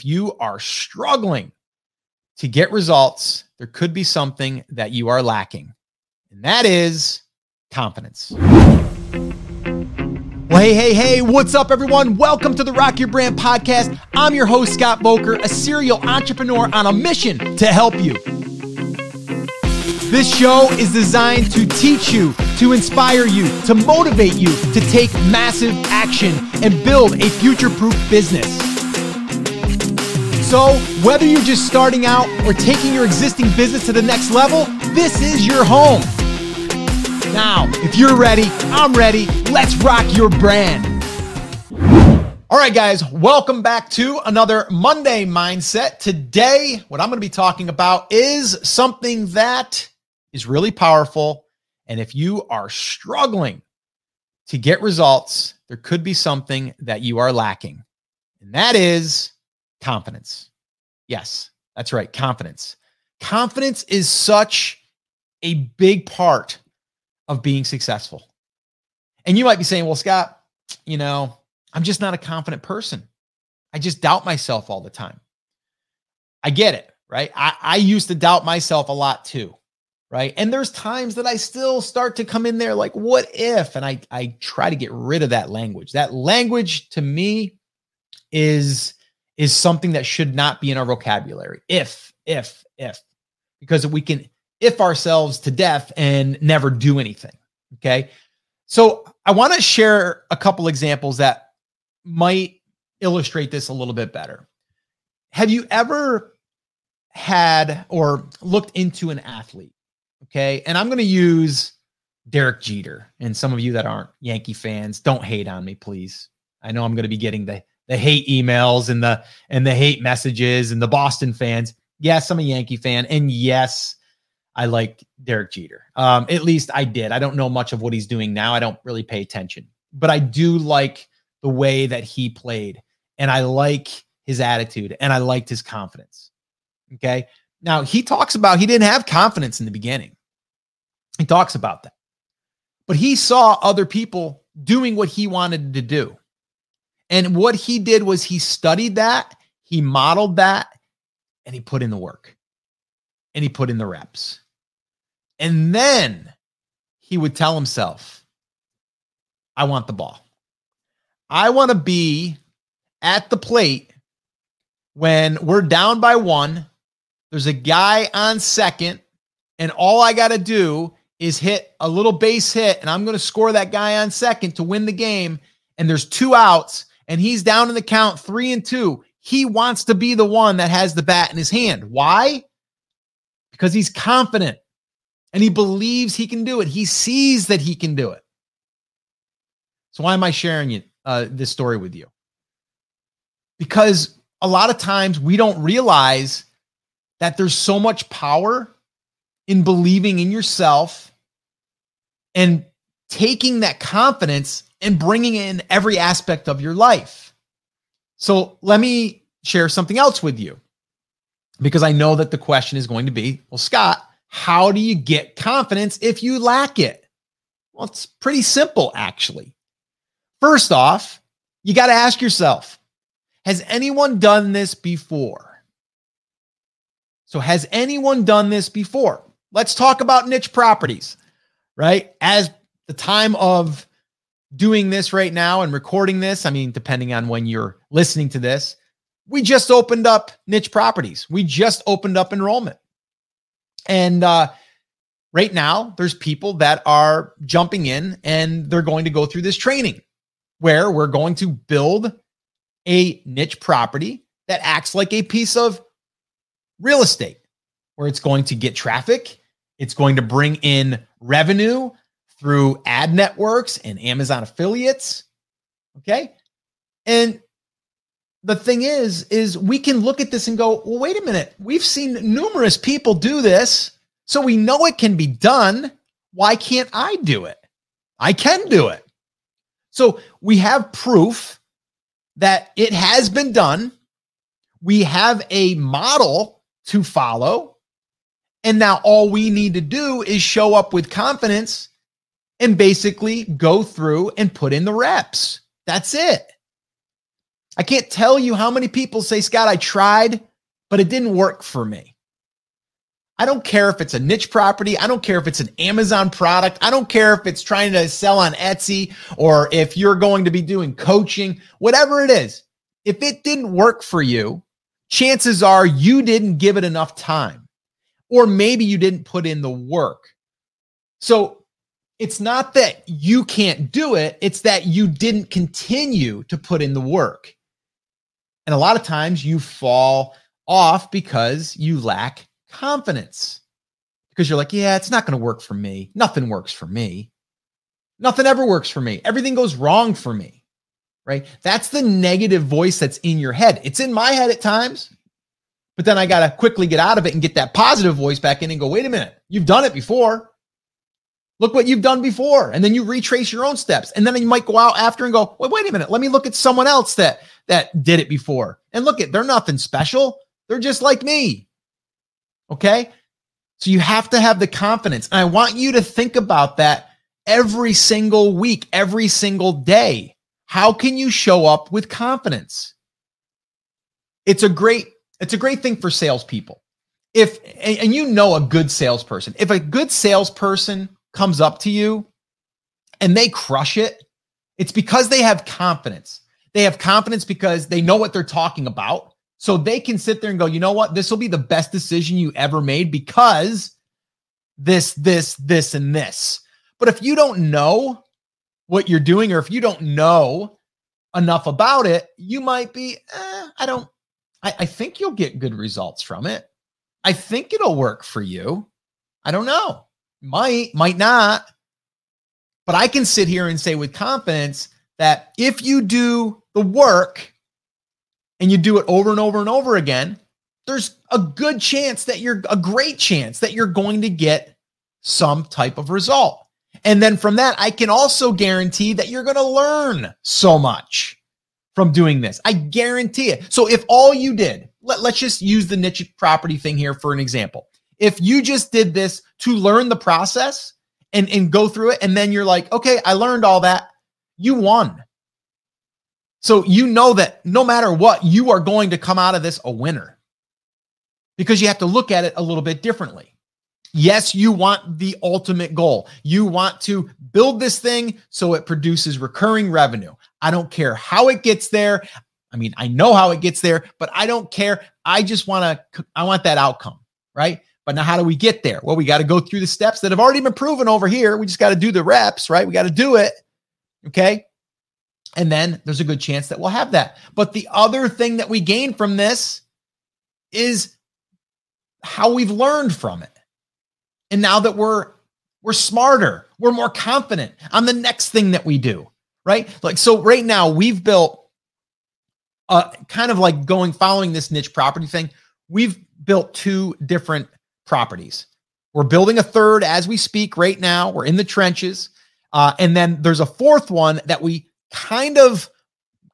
If you are struggling to get results, there could be something that you are lacking, and that is confidence. Well, hey, hey, hey, what's up, everyone? Welcome to the Rock Your Brand podcast. I'm your host, Scott Voelker, a serial entrepreneur on a mission to help you. This show is designed to teach you, to inspire you, to motivate you to take massive action and build a future proof business. So, whether you're just starting out or taking your existing business to the next level, this is your home. Now, if you're ready, I'm ready. Let's rock your brand. All right, guys, welcome back to another Monday Mindset. Today, what I'm going to be talking about is something that is really powerful. And if you are struggling to get results, there could be something that you are lacking. And that is confidence. Yes, that's right. Confidence. Confidence is such a big part of being successful. And you might be saying, well, Scott, you know, I'm just not a confident person. I just doubt myself all the time. I get it, right? I, I used to doubt myself a lot too, right? And there's times that I still start to come in there like, what if? And I, I try to get rid of that language. That language to me is is something that should not be in our vocabulary. If, if, if, because we can if ourselves to death and never do anything. Okay. So I want to share a couple examples that might illustrate this a little bit better. Have you ever had or looked into an athlete? Okay. And I'm going to use Derek Jeter. And some of you that aren't Yankee fans, don't hate on me, please. I know I'm going to be getting the the hate emails and the and the hate messages and the Boston fans. Yes, I'm a Yankee fan, and yes, I like Derek Jeter. Um, at least I did. I don't know much of what he's doing now. I don't really pay attention, but I do like the way that he played, and I like his attitude, and I liked his confidence. Okay. Now he talks about he didn't have confidence in the beginning. He talks about that, but he saw other people doing what he wanted to do. And what he did was he studied that, he modeled that, and he put in the work and he put in the reps. And then he would tell himself, I want the ball. I want to be at the plate when we're down by one. There's a guy on second, and all I got to do is hit a little base hit, and I'm going to score that guy on second to win the game. And there's two outs, and he's down in the count three and two, he wants to be the one that has the bat in his hand. Why? Because he's confident and he believes he can do it. He sees that he can do it. So why am I sharing it, uh, this story with you? Because a lot of times we don't realize that there's so much power in believing in yourself and taking that confidence and bringing in every aspect of your life. So let me share something else with you because I know that the question is going to be well, Scott, how do you get confidence if you lack it? Well, it's pretty simple, actually. First off, you got to ask yourself Has anyone done this before? So, has anyone done this before? Let's talk about niche properties, right? As the time of doing this right now and recording this, I mean, depending on when you're listening to this, we just opened up niche properties. We just opened up enrollment. And uh, right now, there's people that are jumping in and they're going to go through this training where we're going to build a niche property that acts like a piece of real estate, where it's going to get traffic, it's going to bring in revenue, through ad networks and Amazon affiliates. Okay. And the thing is, is we can look at this and go, well, wait a minute. We've seen numerous people do this. So we know it can be done. Why can't I do it? I can do it. So we have proof that it has been done. We have a model to follow. And now all we need to do is show up with confidence and basically go through and put in the reps. That's it. I can't tell you how many people say, Scott, I tried, but it didn't work for me. I don't care if it's a niche property. I don't care if it's an Amazon product. I don't care if it's trying to sell on Etsy or if you're going to be doing coaching, whatever it is. If it didn't work for you, chances are you didn't give it enough time, or maybe you didn't put in the work. So it's not that you can't do it, it's that you didn't continue to put in the work. And a lot of times you fall off because you lack confidence. Because you're like, yeah, it's not going to work for me. Nothing works for me. Nothing ever works for me. Everything goes wrong for me. Right? That's the negative voice that's in your head. It's in my head at times. But then I got to quickly get out of it and get that positive voice back in and go, wait a minute, you've done it before. Look what you've done before. And then you retrace your own steps. And then you might go out after and go, wait, wait a minute, let me look at someone else that that did it before. And look at they're nothing special. They're just like me. Okay. So you have to have the confidence. And I want you to think about that every single week, every single day. How can you show up with confidence? It's a great, it's a great thing for salespeople. If, and you know a good salesperson, if a good salesperson comes up to you and they crush it, it's because they have confidence. They have confidence because they know what they're talking about. So they can sit there and go, you know what? This will be the best decision you ever made because this, this, this, and this. But if you don't know what you're doing, or if you don't know enough about it, you might be, eh, I don't, I, I think you'll get good results from it. I think it'll work for you. I don't know. Might, might not. But I can sit here and say with confidence that if you do the work and you do it over and over and over again, there's a good chance that you're a great chance that you're going to get some type of result. And then from that, I can also guarantee that you're going to learn so much from doing this. I guarantee it. So if all you did, let, let's just use the niche property thing here for an example. If you just did this to learn the process and, and go through it, and then you're like, okay, I learned all that, you won. So you know that no matter what, you are going to come out of this a winner because you have to look at it a little bit differently. Yes, you want the ultimate goal. You want to build this thing so it produces recurring revenue. I don't care how it gets there. I mean, I know how it gets there, but I don't care. I just want to, I want that outcome, right? But now, how do we get there? Well, we got to go through the steps that have already been proven over here. We just got to do the reps, right? We got to do it. Okay. And then there's a good chance that we'll have that. But the other thing that we gain from this is how we've learned from it. And now that we're we're smarter, we're more confident on the next thing that we do, right? Like so right now we've built uh kind of like going following this niche property thing. We've built two different properties. We're building a third as we speak right now. We're in the trenches. Uh, and then there's a fourth one that we kind of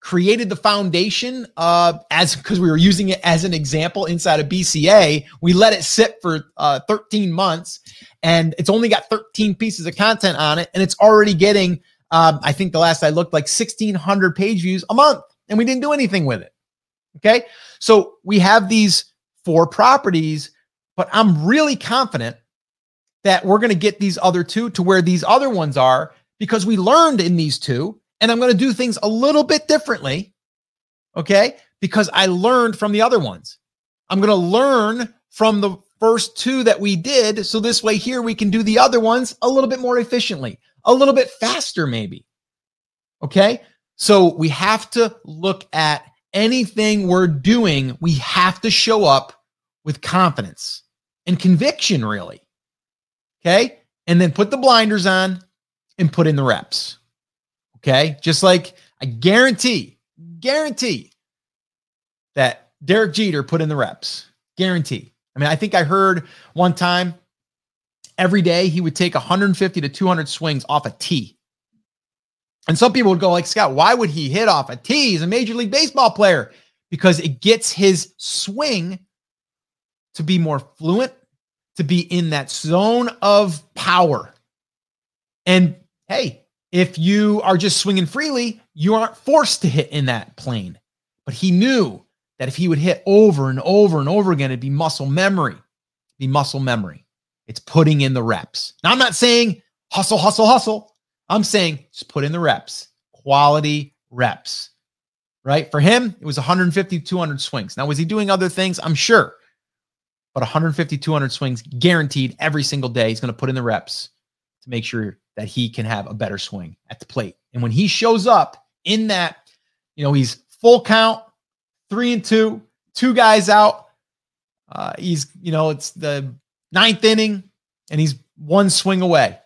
created the foundation uh, as because we were using it as an example inside of BCA. We let it sit for uh, 13 months and it's only got 13 pieces of content on it and it's already getting, um, I think the last I looked like 1600 page views a month and we didn't do anything with it. Okay. So we have these four properties, but I'm really confident that we're going to get these other two to where these other ones are because we learned in these two and I'm going to do things a little bit differently. Okay. Because I learned from the other ones. I'm going to learn from the first two that we did. So this way here, we can do the other ones a little bit more efficiently, a little bit faster, maybe. Okay. So we have to look at anything we're doing. We have to show up with confidence and conviction, really. Okay. And then put the blinders on and put in the reps. Okay. Just like I guarantee, guarantee that Derek Jeter put in the reps. Guarantee. I mean, I think I heard one time every day he would take 150 to 200 swings off a tee. And some people would go like, Scott, why would he hit off a tee? He's a major league baseball player because it gets his swing to be more fluent, to be in that zone of power. And hey, if you are just swinging freely, you aren't forced to hit in that plane. But he knew that if he would hit over and over and over again, it'd be muscle memory. Be muscle memory. It's putting in the reps. Now, I'm not saying hustle, hustle, hustle. I'm saying just put in the reps, quality reps, right? For him, it was 150, 200 swings. Now, was he doing other things? I'm sure. But 150, 200 swings guaranteed every single day. He's going to put in the reps to make sure that he can have a better swing at the plate. And when he shows up in that, you know, he's full count, three and two, two guys out. Uh, he's, you know, it's the ninth inning and he's one swing away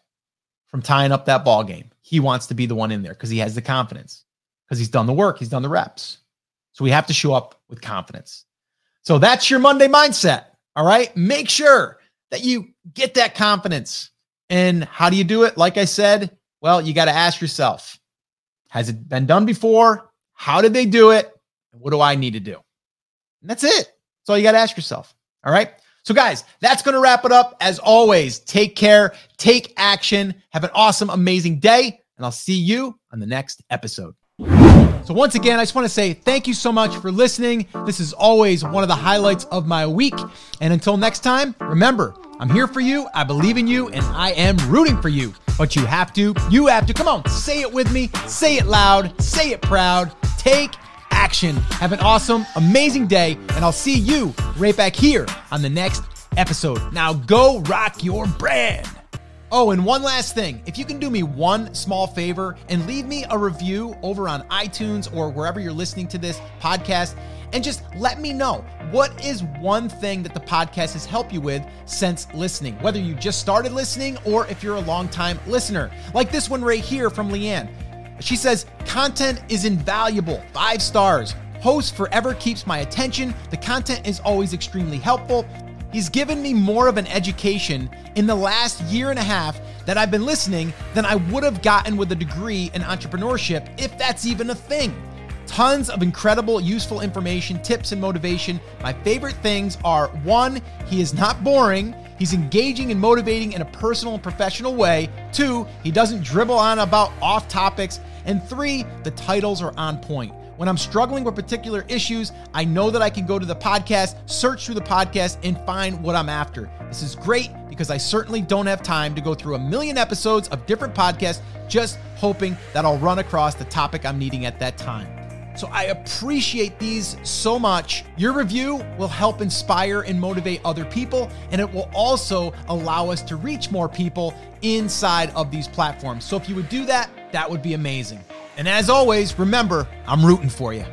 from tying up that ball game. He wants to be the one in there because he has the confidence, because he's done the work, he's done the reps. So we have to show up with confidence. So that's your Monday mindset. All right. Make sure that you get that confidence. And how do you do it? Like I said, well, you got to ask yourself Has it been done before? How did they do it? What do I need to do? And that's it. That's all you got to ask yourself. All right. So, guys, that's going to wrap it up. As always, take care, take action, have an awesome, amazing day, and I'll see you on the next episode. So, once again, I just want to say thank you so much for listening. This is always one of the highlights of my week. And until next time, remember, I'm here for you, I believe in you, and I am rooting for you. But you have to, you have to, come on, say it with me, say it loud, say it proud, take action. Have an awesome, amazing day, and I'll see you right back here on the next episode. Now go rock your brand. Oh, and one last thing. If you can do me one small favor and leave me a review over on iTunes or wherever you're listening to this podcast, and just let me know what is one thing that the podcast has helped you with since listening, whether you just started listening or if you're a long-time listener, like this one right here from Leanne. She says, content is invaluable. Five stars. Host forever keeps my attention. The content is always extremely helpful. He's given me more of an education in the last year and a half that I've been listening than I would have gotten with a degree in entrepreneurship, if that's even a thing. Tons of incredible, useful information, tips, and motivation. My favorite things are one, he is not boring. He's engaging and motivating in a personal and professional way. Two, he doesn't dribble on about off topics. And three, the titles are on point. When I'm struggling with particular issues, I know that I can go to the podcast, search through the podcast, and find what I'm after. This is great because I certainly don't have time to go through a million episodes of different podcasts just hoping that I'll run across the topic I'm needing at that time. So I appreciate these so much. Your review will help inspire and motivate other people, and it will also allow us to reach more people inside of these platforms. So if you would do that, that would be amazing. And as always, remember, I'm rooting for you.